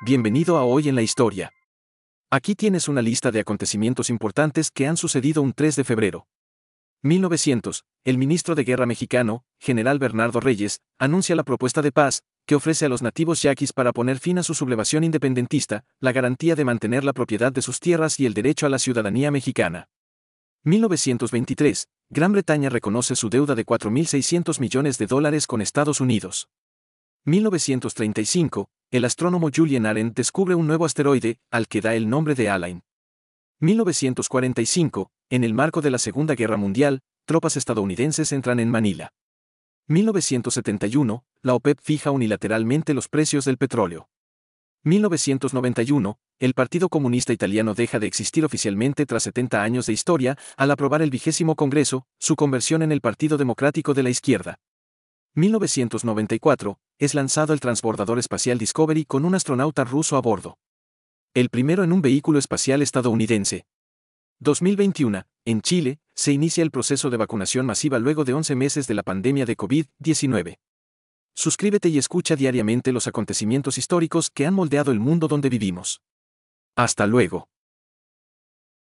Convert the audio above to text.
Bienvenido a Hoy en la Historia. Aquí tienes una lista de acontecimientos importantes que han sucedido un 3 de febrero. 1900, el ministro de Guerra mexicano, general Bernardo Reyes, anuncia la propuesta de paz, que ofrece a los nativos yaquis para poner fin a su sublevación independentista, la garantía de mantener la propiedad de sus tierras y el derecho a la ciudadanía mexicana. 1923, Gran Bretaña reconoce su deuda de 4.600 millones de dólares con Estados Unidos. 1935, el astrónomo Julian Arendt descubre un nuevo asteroide, al que da el nombre de Alain. 1945, en el marco de la Segunda Guerra Mundial, tropas estadounidenses entran en Manila. 1971, la OPEP fija unilateralmente los precios del petróleo. 1991, el Partido Comunista Italiano deja de existir oficialmente tras 70 años de historia, al aprobar el vigésimo Congreso, su conversión en el Partido Democrático de la Izquierda. 1994, es lanzado el transbordador espacial Discovery con un astronauta ruso a bordo. El primero en un vehículo espacial estadounidense. 2021, en Chile, se inicia el proceso de vacunación masiva luego de 11 meses de la pandemia de COVID-19. Suscríbete y escucha diariamente los acontecimientos históricos que han moldeado el mundo donde vivimos. Hasta luego.